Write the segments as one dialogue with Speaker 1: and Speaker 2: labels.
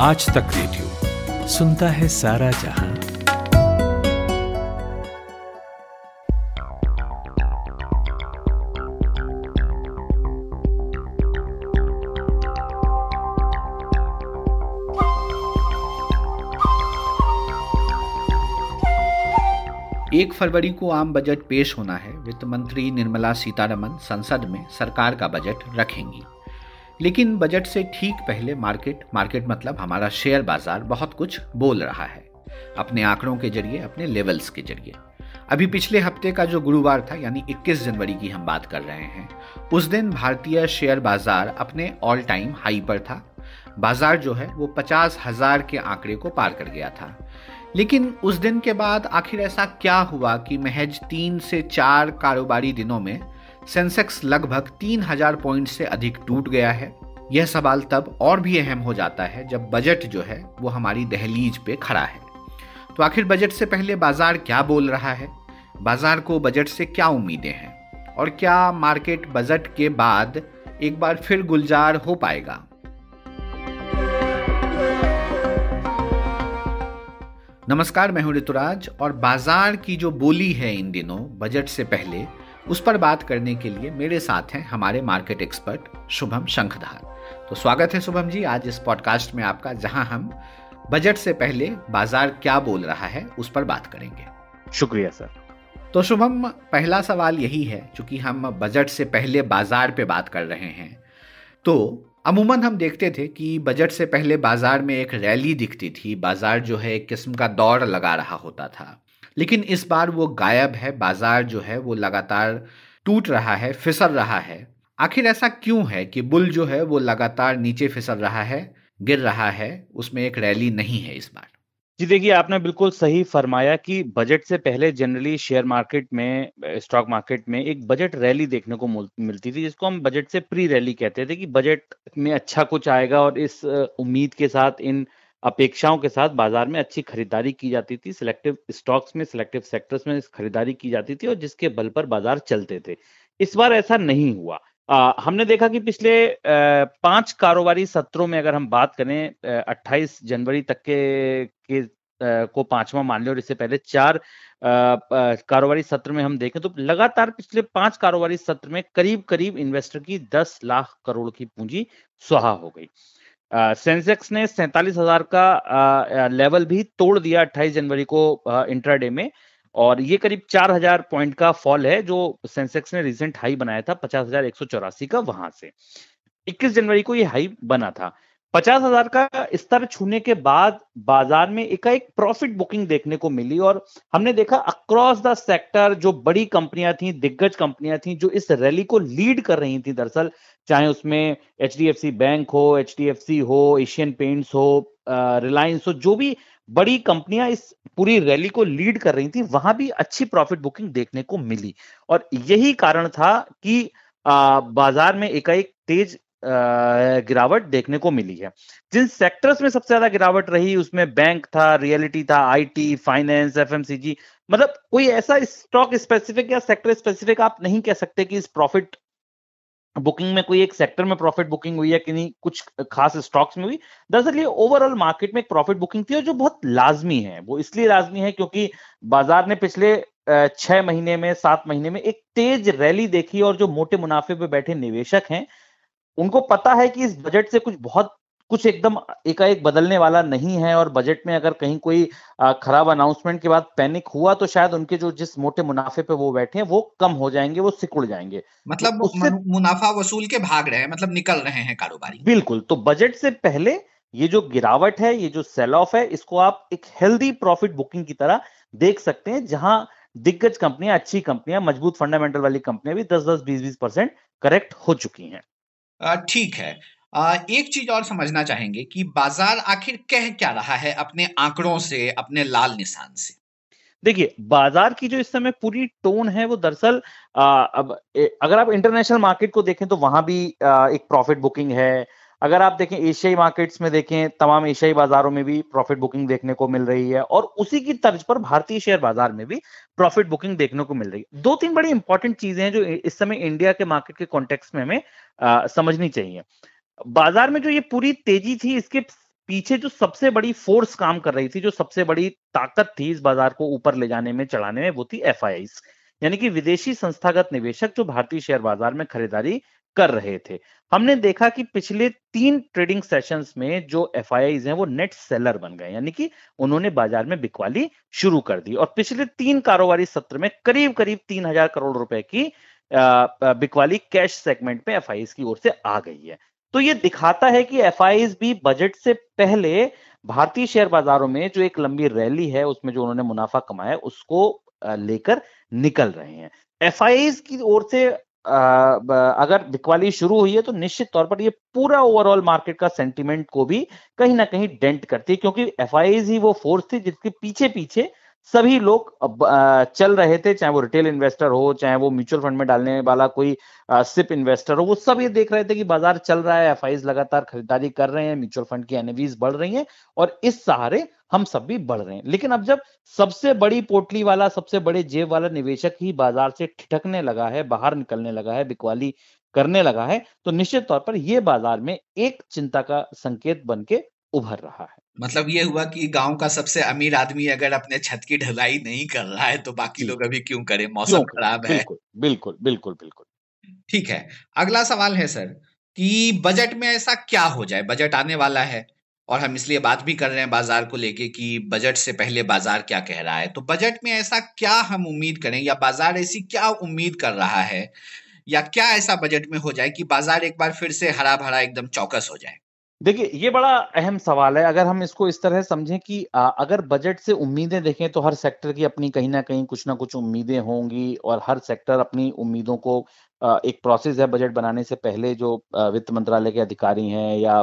Speaker 1: आज तक रेडियो सुनता है सारा जहाँ।
Speaker 2: एक फरवरी को आम बजट पेश होना है। वित्त मंत्री निर्मला सीतारमन संसद में सरकार का बजट रखेंगी। लेकिन बजट से ठीक पहले मार्केट मार्केट मतलब हमारा शेयर बाज़ार बहुत कुछ बोल रहा है। अपने आंकड़ों के ज़रिए, अपने लेवल्स के ज़रिए। अभी पिछले हफ़्ते का जो गुरुवार था, यानी 21 जनवरी की हम बात कर रहे हैं, उस दिन भारतीय शेयर बाज़ार अपने ऑल टाइम हाई पर था। बाज़ार जो है, वो पचास हज़ार के आंकड़े को पार कर गया था। लेकिन उस दिन के बाद आखिर ऐसा क्या हुआ कि महज तीन से चार कारोबारी दिनों में सेंसेक्स लगभग तीन हज़ार पॉइंट से अधिक टूट गया है। यह सवाल तब और भी अहम हो जाता है जब बजट जो है वो हमारी दहलीज पे खड़ा है। तो आखिर बजट से पहले बाज़ार क्या बोल रहा है? बाज़ार को बजट से क्या उम्मीदें हैं? और क्या मार्केट बजट के बाद एक बार फिर गुलजार हो पाएगा? नमस्कार, मैं हूँ ऋतुराज और बाज़ार की जो बोली है इन दिनों बजट से पहले उस पर बात करने के लिए मेरे साथ हैं हमारे मार्केट एक्सपर्ट शुभम शंखधार। तो स्वागत है शुभम जी आज इस पॉडकास्ट में आपका जहाँ हम बजट से पहले बाज़ार क्या बोल रहा है उस पर बात करेंगे।
Speaker 3: शुक्रिया सर।
Speaker 2: तो शुभम पहला सवाल यही है क्योंकि हम बजट से पहले बाज़ार पे बात कर रहे हैं तो अमूमन हम देखते थे कि बजट से पहले बाज़ार में एक रैली दिखती थी बाज़ार जो है एक किस्म का दौड़ लगा रहा होता था। लेकिन इस बार वो गायब है, बाज़ार जो है वो लगातार टूट रहा है, फिसल रहा है। आखिर ऐसा क्यों है कि बुल जो है वो लगातार नीचे फिसल रहा है, गिर रहा है, उसमें एक रैली नहीं है इस बार?
Speaker 3: जी देखिए, आपने बिल्कुल सही फरमाया कि बजट से पहले जनरली शेयर मार्केट में स्टॉक मार्केट में एक बजट रैली देखने को मिलती थी, जिसको हम बजट से प्री रैली कहते थे कि बजट में अच्छा कुछ आएगा और इस उम्मीद के साथ इन अपेक्षाओं के साथ बाज़ार में अच्छी खरीदारी की जाती थी सिलेक्टिव स्टॉक्स में सिलेक्टिव सेक्टर्स में खरीदारी की जाती थी और जिसके बल पर बाज़ार चलते थे। इस बार ऐसा नहीं हुआ। आ, हमने देखा कि पिछले पाँच कारोबारी सत्रों में अगर हम बात करें अट्ठाईस जनवरी तक के, के आ, को पांचवा मान लें और इससे पहले चार कारोबारी सत्र में हम देखें तो लगातार पिछले पाँच कारोबारी सत्र में करीब करीब इन्वेस्टर की दस लाख करोड़ की पूंजी सुहा हो गई। सेंसेक्स ने सैतालीस हज़ार का लेवल भी तोड़ दिया 28 जनवरी को इंट्राडे में। और ये करीब 4000 पॉइंट का फॉल है, जो सेंसेक्स ने रिसेंट हाई बनाया था, पचास हज़ार एक सौ चौरासी का वहाँ से। 21 जनवरी को ये हाई बना था। पचास हज़ार का स्तर छूने के बाद बाज़ार में एकाएक प्रॉफिट बुकिंग देखने को मिली और हमने देखा अक्रॉस द सेक्टर जो बड़ी कंपनियाँ थी, दिग्गज कंपनियाँ थी, जो इस रैली को लीड कर रही थी दरअसल, चाहे उसमें एच बैंक हो HDFC हो एशियन पेंट्स हो रिलायंस हो, जो भी बड़ी कंपनियाँ इस पूरी रैली को लीड कर रही थी, वहाँ भी अच्छी प्रॉफिट बुकिंग देखने को मिली। और यही कारण था कि बाज़ार में एकाएक तेज गिरावट देखने को मिली है। जिन सेक्टर्स में सबसे ज़्यादा गिरावट रही, उसमें बैंक था रियलिटी था आईटी फाइनेंस एफएमसीजी मतलब कोई ऐसा स्टॉक स्पेसिफिक या सेक्टर स्पेसिफिक आप नहीं कह सकते कि इस प्रॉफिट बुकिंग में कोई एक सेक्टर में प्रॉफिट बुकिंग हुई है कि नहीं कुछ खास स्टॉक्स में हुई। दरअसल ये ओवरऑल मार्केट में एक प्रॉफिट बुकिंग थी और जो बहुत लाजमी है। वो इसलिए लाजमी है क्योंकि बाज़ार ने पिछले छह महीने में, सात महीने में एक तेज रैली देखी और जो मोटे मुनाफे पे बैठे निवेशक हैं उनको पता है कि इस बजट से कुछ बहुत कुछ एकदम एकाएक बदलने वाला नहीं है और बजट में अगर कहीं कोई खराब अनाउंसमेंट के बाद पैनिक हुआ तो शायद उनके जो जिस मोटे मुनाफे पे वो बैठे हैं वो कम हो जाएँगे वो सिकुड़ जाएँगे।
Speaker 2: मतलब तो मुनाफा वसूल के भाग रहे हैं मतलब निकल रहे हैं कारोबारी।
Speaker 3: बिल्कुल तो बजट से पहले ये जो गिरावट है ये जो सेल ऑफ़ है इसको आप एक हेल्दी प्रॉफिट बुकिंग की तरह देख सकते हैं जहाँ दिग्गज कंपनियाँ अच्छी कंपनियाँ मज़बूत फंडामेंटल वाली कंपनियाँ भी दस दस बीस बीस परसेंट करेक्ट हो चुकी हैं।
Speaker 2: ठीक है। एक चीज़ और समझना चाहेंगे कि बाज़ार आखिर कह क्या रहा है अपने आंकड़ों से अपने लाल निशान से?
Speaker 3: देखिए बाज़ार की जो इस समय पूरी टोन है वो दरअसल अब अगर आप इंटरनेशनल मार्केट को देखें तो वहाँ भी आ, एक प्रॉफिट बुकिंग है अगर आप देखें एशियाई मार्केट्स में देखें, तमाम एशियाई बाजारों में भी प्रॉफिट बुकिंग देखने को मिल रही है और उसी की तर्ज पर भारतीय शेयर बाज़ार में भी प्रॉफिट बुकिंग देखने को मिल रही है। दो तीन बड़ी इंपॉर्टेंट चीज़ें हैं जो इस समय इंडिया के मार्केट के कॉन्टेक्स्ट में हमें समझनी चाहिए। बाज़ार में जो ये पूरी तेज़ी थी, इसके पीछे जो सबसे बड़ी फोर्स काम कर रही थी, जो सबसे बड़ी ताकत थी इस बाज़ार को ऊपर ले जाने में, चढ़ाने में, वो थी एफआईआई यानी कि विदेशी संस्थागत निवेशक जो भारतीय शेयर बाज़ार में खरीदारी कर रहे थे। हमने देखा कि पिछले तीन ट्रेडिंग सेशंस में जो एफ़ हैं, वो नेट सेलर बन गए, यानी कि उन्होंने बाज़ार में बिकवाली शुरू कर दी। और पिछले तीन कारोबारी सत्र में करीब करीब तीन हज़ार करोड़ रुपए की बिकवाली कैश सेगमेंट में एफ़ की ओर से आ गई है। तो ये दिखाता है कि एफ़ भी बजट से पहले भारतीय शेयर बाजारों में जो एक लंबी रैली है, उसमें जो उन्होंने मुनाफा कमाया उसको लेकर निकल रहे हैं। एफ़ की ओर से अगर बिकवाली शुरू हुई है तो निश्चित तौर पर ये पूरा ओवरऑल मार्केट का सेंटिमेंट को भी कहीं ना कहीं डेंट करती है, क्योंकि एफ़ ही वो फोर्स थी जिसके पीछे पीछे सभी लोग चल रहे थे, चाहे वो रिटेल इन्वेस्टर हो, चाहे वो म्यूचुअल फंड में डालने वाला कोई सिप इन्वेस्टर हो, वो सब ये देख रहे थे कि बाज़ार चल रहा है एफ़ लगातार खरीदारी कर रहे हैं म्यूचुअल फंड की एनवीज बढ़ रही हैं, और इस सहारे हम सब भी बढ़ रहे हैं। लेकिन अब जब सबसे बड़ी पोटली वाला सबसे बड़े जेब वाला निवेशक ही बाज़ार से ठिठकने लगा है बाहर निकलने लगा है बिकवाली करने लगा है तो निश्चित तौर पर यह बाज़ार में एक चिंता का संकेत बन के उभर रहा है।
Speaker 2: मतलब ये हुआ कि गाँव का सबसे अमीर आदमी अगर अपने छत की ढलाई नहीं कर रहा है तो बाकी लोग अभी क्यों करें? मौसम खराब है।
Speaker 3: बिल्कुल बिल्कुल बिल्कुल बिल्कुल।
Speaker 2: ठीक है अगला सवाल है सर कि बजट में ऐसा क्या हो जाए? बजट आने वाला है और हम इसलिए बात भी कर रहे हैं बाज़ार को लेके कि बजट से पहले बाज़ार क्या कह रहा है। तो बजट में ऐसा क्या हम उम्मीद करें या बाज़ार ऐसी क्या उम्मीद कर रहा है या क्या ऐसा बजट में हो जाए कि बाज़ार एक बार फिर से हरा भरा एकदम चौकस हो जाए?
Speaker 3: देखिए, ये बड़ा अहम सवाल है। अगर हम इसको इस तरह समझें कि अगर बजट से उम्मीदें देखें तो हर सेक्टर की अपनी कहीं ना कहीं कुछ ना कुछ उम्मीदें होंगी और हर सेक्टर अपनी उम्मीदों को एक प्रोसेस है बजट बनाने से पहले जो वित्त मंत्रालय के अधिकारी हैं या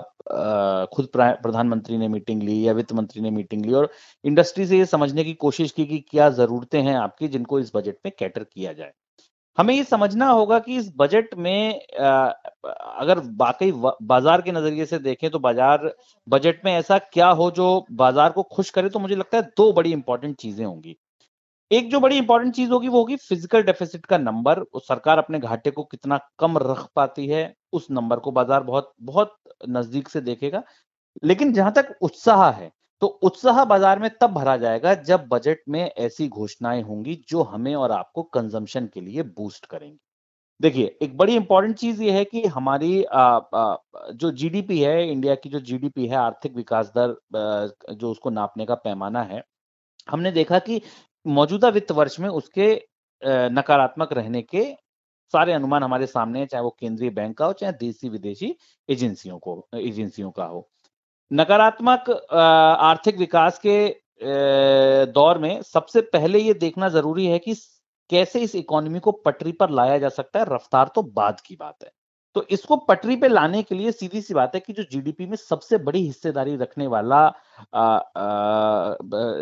Speaker 3: खुद प्रधानमंत्री ने मीटिंग ली या वित्त मंत्री ने मीटिंग ली और इंडस्ट्री से ये समझने की कोशिश की कि क्या जरूरतें हैं आपकी जिनको इस बजट में कैटर किया जाए। हमें ये समझना होगा कि इस बजट में अगर वाकई बाज़ार के नज़रिए से देखें तो बाज़ार बजट में ऐसा क्या हो जो बाज़ार को खुश करे तो मुझे लगता है दो बड़ी इंपॉर्टेंट चीज़ें होंगी। एक जो बड़ी इंपॉर्टेंट चीज़ होगी वो होगी फ़िज़िकल डेफिसिट का नंबर सरकार अपने घाटे को कितना कम रख पाती है उस नंबर को बाज़ार बहुत बहुत नज़दीक से देखेगा। लेकिन जहाँ तक उत्साह है तो उत्साह बाज़ार में तब भरा जाएगा जब बजट में ऐसी घोषणाएँ होंगी जो हमें और आपको कंजम्पशन के लिए बूस्ट करेंगी। देखिए एक बड़ी इंपॉर्टेंट चीज़ ये है कि हमारी आ, आ, जो जीडीपी है इंडिया की जो जीडीपी है आर्थिक विकास दर आ, जो उसको नापने का पैमाना है हमने देखा कि मौजूदा वित्त वर्ष में उसके नकारात्मक रहने के सारे अनुमान हमारे सामने है, चाहे वो केंद्रीय बैंक का हो, चाहे देशी विदेशी एजेंसियों को, एजेंसियों का हो। नकारात्मक आर्थिक विकास के दौर में सबसे पहले ये देखना ज़रूरी है कि कैसे इस इकोनॉमी को पटरी पर लाया जा सकता है, रफ्तार तो बाद की बात है। तो इसको पटरी पे लाने के लिए सीधी सी बात है कि जो जीडीपी में सबसे बड़ी हिस्सेदारी रखने वाला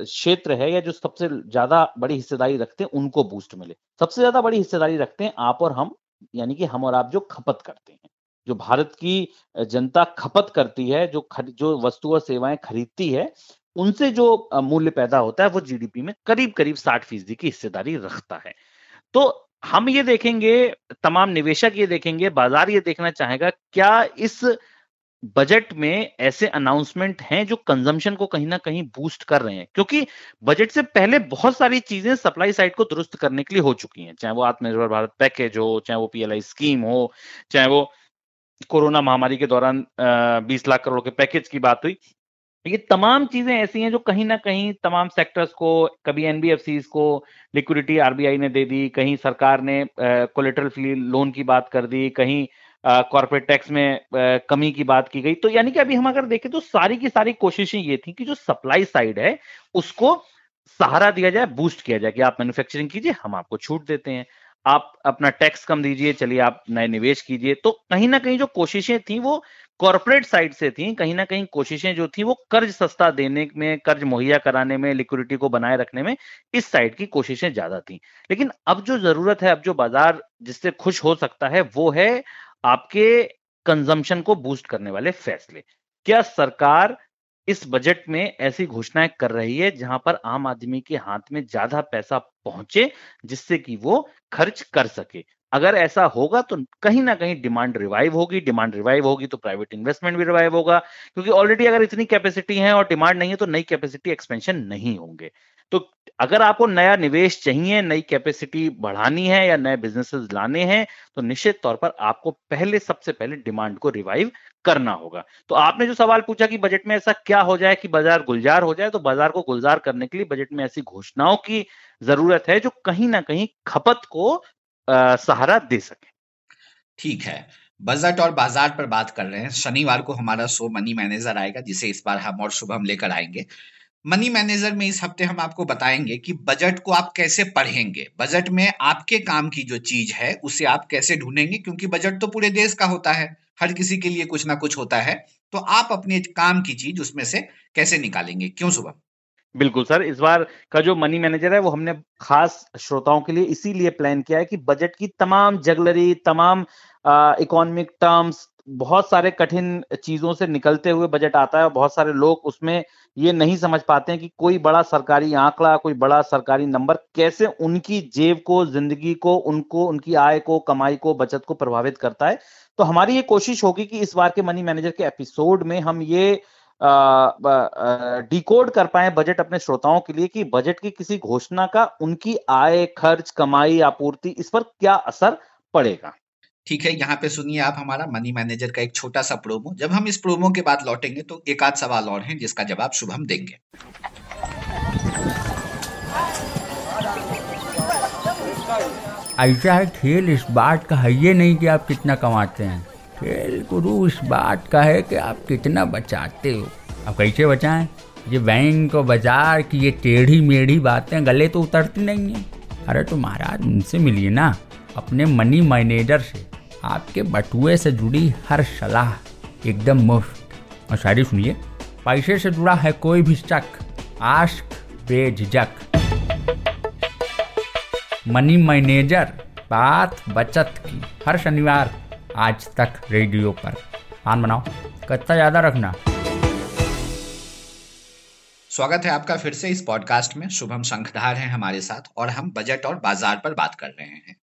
Speaker 3: क्षेत्र है या जो सबसे ज़्यादा बड़ी हिस्सेदारी रखते हैं उनको बूस्ट मिले। सबसे ज़्यादा बड़ी हिस्सेदारी रखते हैं आप और हम यानी कि हम और आप जो खपत करते हैं। जो भारत की जनता खपत करती है जो खर, जो वस्तु और सेवाएँ खरीदती है उनसे जो मूल्य पैदा होता है वो जीडीपी में करीब करीब साठ फ़ीसदी की हिस्सेदारी रखता है। तो हम ये देखेंगे, तमाम निवेशक ये देखेंगे, बाज़ार ये देखना चाहेगा, क्या इस बजट में ऐसे अनाउंसमेंट हैं जो कंजम्पशन को कहीं ना कहीं बूस्ट कर रहे हैं? क्योंकि बजट से पहले बहुत सारी चीज़ें सप्लाई साइड को दुरुस्त करने के लिए हो चुकी हैं। चाहे वो आत्मनिर्भर भारत पैकेज हो चाहे वो पीएलआई स्कीम हो, चाहे वो कोरोना महामारी के दौरान बीस लाख करोड़ के पैकेज की बात हुई। ये तमाम चीज़ें ऐसी हैं जो कहीं ना कहीं तमाम सेक्टर्स को कभी एनबीएफसी को लिक्विडिटी आरबीआई ने दे दी कहीं सरकार ने कोलेट्रल फ्री लोन की बात कर दी कहीं कॉर्पोरेट टैक्स में आ, कमी की बात की गई। तो यानी कि अभी हम अगर देखें तो सारी की सारी कोशिशें ये थी कि जो सप्लाई साइड है उसको सहारा दिया जाए बूस्ट किया जाए कि आप मैन्युफैक्चरिंग कीजिए हम आपको छूट देते हैं। आप अपना टैक्स कम दीजिए चलिए आप नए निवेश कीजिए। तो कहीं ना कहीं जो कोशिशें थी वो कॉरपोरेट साइड से थी, कहीं ना कहीं कोशिशें जो थी वो कर्ज सस्ता देने में, कर्ज मुहैया कराने में लिक्विडिटी को बनाए रखने में इस साइड की कोशिशें ज़्यादा थी। लेकिन अब जो ज़रूरत है, अब जो बाज़ार जिससे खुश हो सकता है, वो है आपके कंजम्पशन को बूस्ट करने वाले फैसले। क्या सरकार इस बजट में ऐसी घोषणाएँ कर रही है जहाँ पर आम आदमी के हाथ में ज़्यादा पैसा पहुँचे, जिससे कि वो खर्च कर सके? अगर ऐसा होगा तो कहीं ना कहीं डिमांड रिवाइव होगी डिमांड रिवाइव होगी तो प्राइवेट इन्वेस्टमेंट भी रिवाइव होगा, क्योंकि ऑलरेडी अगर इतनी कैपेसिटी है और डिमांड नहीं है तो नई कैपेसिटी एक्सपेंशन नहीं होंगे। तो अगर आपको नया निवेश चाहिए, नई कैपेसिटी बढ़ानी है या नए बिजनेसेस लाने हैं तो निश्चित तौर पर आपको पहले, सबसे पहले डिमांड को रिवाइव करना होगा। तो आपने जो सवाल पूछा कि बजट में ऐसा क्या हो जाए कि बाज़ार गुलजार हो जाए तो बाज़ार को गुलजार करने के लिए बजट में ऐसी घोषणाओं की ज़रूरत है जो कहीं ना कहीं खपत को सहारा दे सके।
Speaker 2: ठीक है। बजट और बाज़ार पर बात कर रहे हैं। शनिवार को हमारा शो मनी मैनेजर आएगा, जिसे इस बार हम और शुभम लेकर आएँगे। मनी मैनेजर में इस हफ़्ते हम आपको बताएँगे कि बजट को आप कैसे पढ़ेंगे। बजट में आपके काम की जो चीज़ है, उसे आप कैसे ढूंढेंगे, क्योंकि बजट तो पूरे देश का होता है। हर किसी के लिए कुछ ना कुछ होता है। तो आप अपने काम की चीज़ उसमें से कैसे निकालेंगे? क्यों सुबह
Speaker 3: बिल्कुल, सर। इस बार का जो मनी मैनेजर है, वो हमने खास श्रोताओं के लिए इसीलिए प्लान किया है कि बजट की तमाम जगलरी तमाम इकोनॉमिक टर्म्स बहुत सारे कठिन चीज़ों से निकलते हुए बजट आता है और बहुत सारे लोग उसमें ये नहीं समझ पाते हैं कि कोई बड़ा सरकारी आंकड़ा, कोई बड़ा सरकारी नंबर कैसे उनकी जेब को, ज़िंदगी को, उनको, उनकी आय को, कमाई को, बचत को प्रभावित करता है। तो हमारी ये कोशिश होगी कि इस बार के मनी मैनेजर के एपिसोड में हम ये डिकोड कर पाए बजट अपने श्रोताओं के लिए कि बजट की किसी घोषणा का उनकी आय खर्च कमाई आपूर्ति इस पर क्या असर पड़ेगा?
Speaker 2: ठीक है यहाँ पे सुनिए आप हमारा मनी मैनेजर का एक छोटा सा प्रोमो जब हम इस प्रोमो के बाद लौटेंगे तो एक आध सवाल और हैं जिसका जवाब शुभम देंगे।
Speaker 4: ऐसा है खेल इस बात का है ये नहीं कि आप कितना कमाते हैं। खेल गुरु, इस बात का है कि आप कितना बचाते हो। आप कैसे बचाएँ? ये बैंक और बाज़ार की ये टेढ़ी मेढ़ी बातें गले तो उतरती नहीं है। अरे तो महाराज, उनसे मिलिए ना, अपने मनी मैनेजर से। आपके बटुए से जुड़ी हर सलाह एकदम मुफ़्त। और शायरी सुनिए, पैसे से जुड़ा है कोई भी शक, आश्क बेझक मनी मैनेजर बात बचत की, हर शनिवार आज तक रेडियो पर। आन बनाओ कच्चा ज़्यादा रखना।
Speaker 2: स्वागत है आपका फिर से इस पॉडकास्ट में। शुभम शंखधार हैं हमारे साथ और हम बजट और बाज़ार पर बात कर रहे हैं।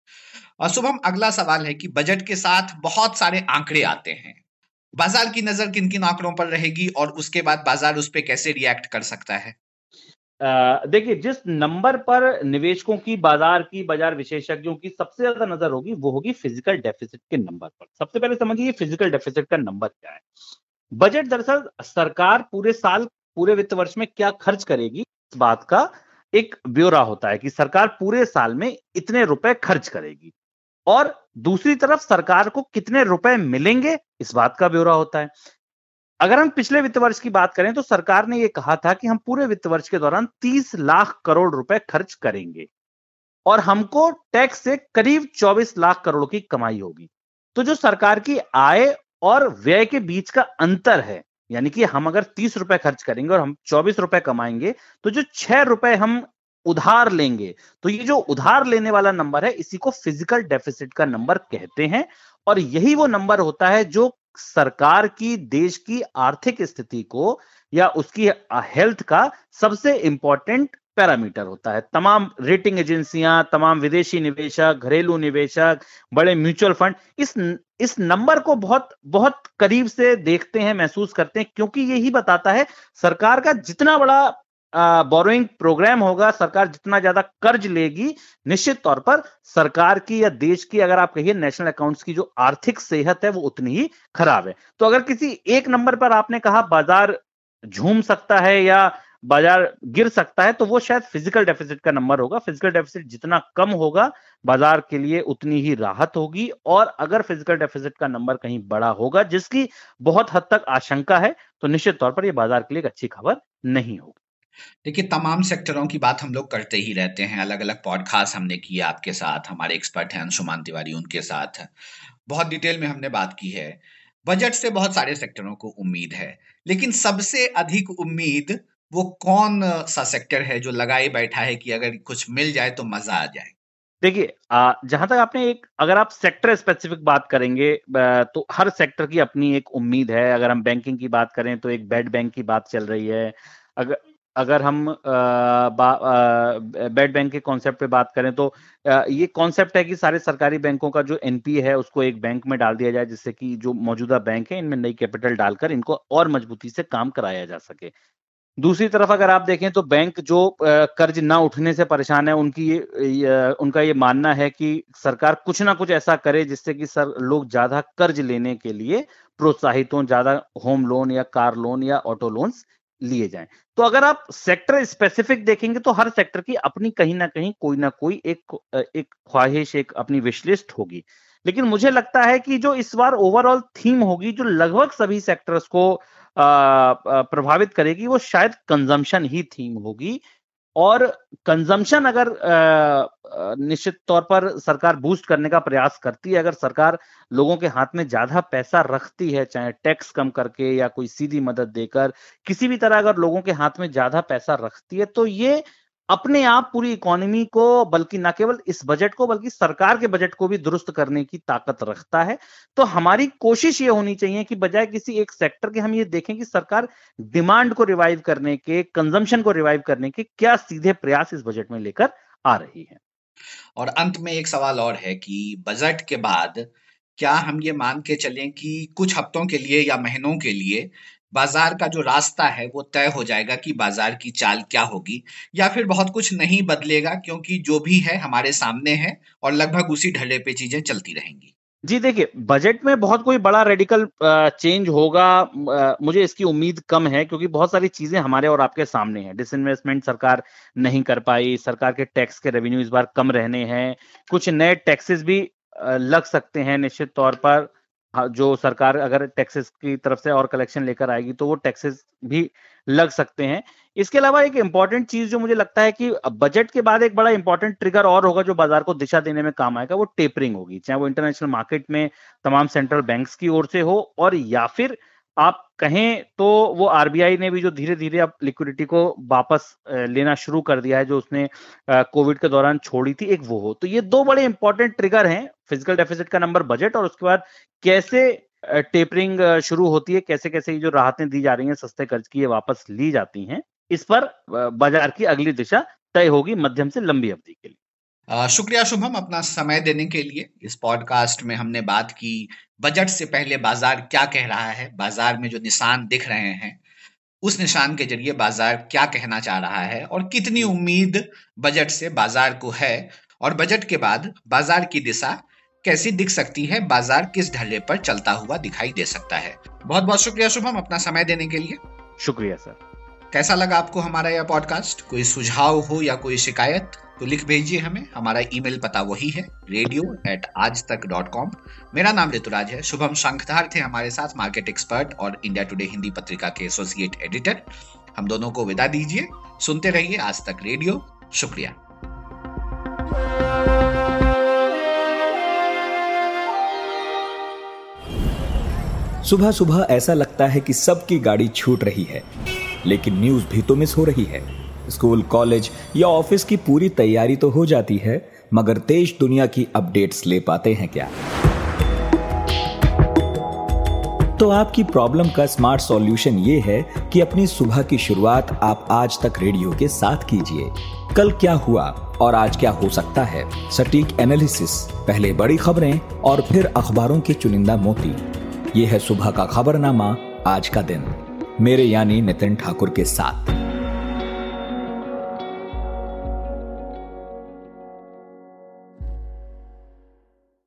Speaker 2: और शुभम, अगला सवाल है कि बजट के साथ बहुत सारे आंकड़े आते हैं। बाज़ार की नज़र किन किन आंकड़ों पर रहेगी और उसके बाद बाज़ार उस पर कैसे रिएक्ट कर सकता है?
Speaker 3: देखिए, जिस नंबर पर निवेशकों की, बाज़ार की, बाज़ार विशेषज्ञों की सबसे ज़्यादा नज़र होगी, वो होगी फ़िज़िकल डेफिसिट के नंबर पर। सबसे पहले समझिए फ़िज़िकल डेफिसिट का नंबर क्या है। बजट दरअसल सरकार पूरे साल, पूरे वित्त वर्ष में क्या खर्च करेगी? इस बात का एक ब्यौरा होता है कि सरकार पूरे साल में इतने रुपए खर्च करेगी। और दूसरी तरफ़ सरकार को कितने रुपए मिलेंगे? इस बात का ब्यौरा होता है। अगर हम पिछले वित्त वर्ष की बात करें तो सरकार ने यह कहा था कि हम पूरे वित्त वर्ष के दौरान 30 लाख करोड़ रुपए खर्च करेंगे। और हमको टैक्स से करीब 24 लाख करोड़ की कमाई होगी। तो जो सरकार की आय और व्यय के बीच का अंतर है, यानी कि हम अगर तीस रुपए खर्च करेंगे और हम चौबीस रुपए कमाएँगे तो जो छह रुपए हम उधार लेंगे तो ये जो उधार लेने वाला नंबर है, इसी को फ़िज़िकल डेफिसिट का नंबर कहते हैं। और यही वो नंबर होता है जो सरकार की, देश की आर्थिक स्थिति को या उसकी हेल्थ का सबसे इंपॉर्टेंट पैरामीटर होता है। तमाम रेटिंग एजेंसियाँ, तमाम विदेशी निवेशक, घरेलू निवेशक, बड़े म्यूचुअल फंड, इस इस नंबर को बहुत बहुत करीब से देखते हैं, महसूस करते हैं, क्योंकि यही बताता है, सरकार का जितना बड़ा बोरोइंग प्रोग्राम होगा, सरकार जितना ज़्यादा कर्ज लेगी, निश्चित तौर पर सरकार की या देश की, अगर आप कहिए नेशनल अकाउंट्स की जो आर्थिक सेहत है, वो उतनी ही खराब है। तो अगर किसी एक नंबर पर आपने कहा बाज़ार झूम सकता है या बाज़ार गिर सकता है तो वो शायद फ़िज़िकल डेफिसिट का नंबर होगा। फ़िज़िकल डेफिसिट जितना कम होगा, बाज़ार के लिए उतनी ही राहत होगी और अगर फ़िज़िकल डेफिसिट का नंबर कहीं बड़ा होगा, जिसकी बहुत हद तक आशंका है तो निश्चित तौर पर यह बाज़ार के लिए अच्छी खबर नहीं होगी।
Speaker 2: देखिए, तमाम सेक्टरों की बात हम लोग करते ही रहते हैं। अलग अलग पॉडकास्ट हमने किया आपके साथ, हमारे एक्सपर्ट हैं अंशुमान तिवारी उनके साथ। बहुत डिटेल में हमने बात की है। बजट से बहुत सारे सेक्टरों को उम्मीद है। लेकिन सबसे अधिक उम्मीद वो कौन सा सेक्टर है जो लगाए बैठा है कि अगर कुछ मिल जाए तो मज़ा आ जाए?
Speaker 3: देखिए जहाँ तक आपने एक, अगर आप सेक्टर स्पेसिफिक बात करेंगे तो हर सेक्टर की अपनी एक उम्मीद है। अगर हम बैंकिंग की बात करें तो एक बेड बैंक की बात चल रही है। अगर अगर हम बेड बैंक के कॉन्सेप्ट पे बात करें तो आ, ये कॉन्सेप्ट है कि सारे सरकारी बैंकों का जो एनपीए है उसको एक बैंक में डाल दिया जाए जिससे कि जो मौजूदा बैंक है इनमें नई कैपिटल डालकर इनको और मजबूती से काम कराया जा सके। दूसरी तरफ़ अगर आप देखें तो बैंक जो कर्ज ना उठने से परेशान है उनकी ये, उनका ये मानना है कि सरकार कुछ ना कुछ ऐसा करे जिससे कि सर लोग ज़्यादा कर्ज लेने के लिए प्रोत्साहित हों ज़्यादा होम लोन या कार लोन या ऑटो लोन्स लिए जाए। तो अगर आप सेक्टर स्पेसिफिक देखेंगे तो हर सेक्टर की अपनी कहीं ना कहीं, कोई ना कोई एक एक ख्वाहिश, एक अपनी विशलिस्ट होगी। लेकिन मुझे लगता है कि जो इस बार ओवरऑल थीम होगी, जो लगभग सभी सेक्टर्स को प्रभावित करेगी, वो शायद कंजम्पशन ही थीम होगी। और कंजम्पशन अगर निश्चित तौर पर सरकार बूस्ट करने का प्रयास करती है, अगर सरकार लोगों के हाथ में ज़्यादा पैसा रखती है, चाहे टैक्स कम करके या कोई सीधी मदद देकर, किसी भी तरह अगर लोगों के हाथ में ज़्यादा पैसा रखती है तो ये अपने आप पूरी इकोनॉमी को, बल्कि न केवल इस बजट को, बल्कि सरकार के बजट को भी दुरुस्त करने की ताकत रखता है। तो हमारी कोशिश ये होनी चाहिए कि बजाय किसी एक सेक्टर के हम ये देखें कि सरकार डिमांड को रिवाइव करने के कंजम्पशन को रिवाइव करने के क्या सीधे प्रयास इस बजट में लेकर आ रही है।
Speaker 2: और अंत में एक सवाल और है कि बजट के बाद क्या हम ये मान के चलें कि कुछ हफ्तों के लिए या महीनों के लिए बाज़ार का जो रास्ता है वो तय हो जाएगा कि बाज़ार की चाल क्या होगी या फिर बहुत कुछ नहीं बदलेगा, क्योंकि जो भी है हमारे सामने है और लगभग उसी ढले पे चीज़ें चलती रहेंगी।
Speaker 3: जी देखिए बजट में बहुत कोई बड़ा रेडिकल चेंज होगा मुझे इसकी उम्मीद कम है, क्योंकि बहुत सारी चीज़ें हमारे और आपके सामने हैं। डिसइन्वेस्टमेंट सरकार नहीं कर पाई, सरकार के टैक्स के रेवेन्यू इस बार कम रहने हैं, कुछ नए टैक्सेस भी लग सकते हैं निश्चित तौर पर। जो सरकार अगर टैक्सेस की तरफ़ से और कलेक्शन लेकर आएगी तो वो टैक्सेस भी लग सकते हैं। इसके अलावा एक इंपॉर्टेंट चीज़ जो मुझे लगता है कि बजट के बाद एक बड़ा इंपॉर्टेंट ट्रिगर और होगा जो बाज़ार को दिशा देने में काम आएगा, वो टेपरिंग होगी। चाहे वो इंटरनेशनल मार्केट में तमाम सेंट्रल बैंक की ओर से हो और या फिर आप कहें तो वो आरबीआई ने भी जो धीरे धीरे अब लिक्विडिटी को वापस लेना शुरू कर दिया है, जो उसने कोविड के दौरान छोड़ी थी, एक वो हो। तो ये दो बड़े इंपॉर्टेंट ट्रिगर हैं फ़िज़िकल डेफिसिट का नंबर बजट और उसके बाद कैसे टेपरिंग शुरू होती है कैसे कैसे ये जो राहतें दी जा रही हैं, सस्ते कर्ज की ये वापस ली जाती हैं, इस पर बाज़ार की अगली दिशा तय होगी मध्यम से लंबी अवधि के लिए।
Speaker 2: शुक्रिया शुभम अपना समय देने के लिए। इस पॉडकास्ट में हमने बात की बजट से पहले बाज़ार क्या कह रहा है, बाज़ार में जो निशान दिख रहे हैं, उस निशान के ज़रिए बाज़ार क्या कहना चाह रहा है और कितनी उम्मीद बजट से बाज़ार को है और बजट के बाद बाज़ार की दिशा कैसी दिख सकती है, बाज़ार किस ढले पर चलता हुआ दिखाई दे सकता है। बहुत बहुत शुक्रिया शुभम अपना समय देने के लिए।
Speaker 3: शुक्रिया, सर।
Speaker 2: कैसा लगा आपको हमारा यह पॉडकास्ट कोई सुझाव हो या कोई शिकायत तो लिख भेजिए हमें। हमारा ईमेल पता वही है रेडियो एट आज तक डॉट कॉम मेरा नाम ऋतुराज है। शुभम शंखधार थे हमारे साथ मार्केट एक्सपर्ट और इंडिया टुडे हिंदी पत्रिका के एसोसिएट एडिटर हम दोनों को विदा दीजिए। सुनते रहिए आज तक रेडियो शुक्रिया।
Speaker 5: सुबह सुबह ऐसा लगता है कि सबकी गाड़ी छूट रही है। लेकिन न्यूज़ भी तो मिस हो रही है। स्कूल, कॉलेज या ऑफ़िस की पूरी तैयारी तो हो जाती है, मगर देश दुनिया की अपडेट्स ले पाते हैं क्या? तो आपकी प्रॉब्लम का स्मार्ट सॉल्यूशन ये है कि अपनी सुबह की शुरुआत आप आज तक रेडियो के साथ कीजिए। कल क्या हुआ और आज क्या हो सकता है? सटीक एनालिसिस, पहले बड़ी खबरें और फिर अखबारों के चुनिंदा मोती। ये है सुबह का खबरनामा आज का दिन। मेरे यानी नितिन ठाकुर के साथ।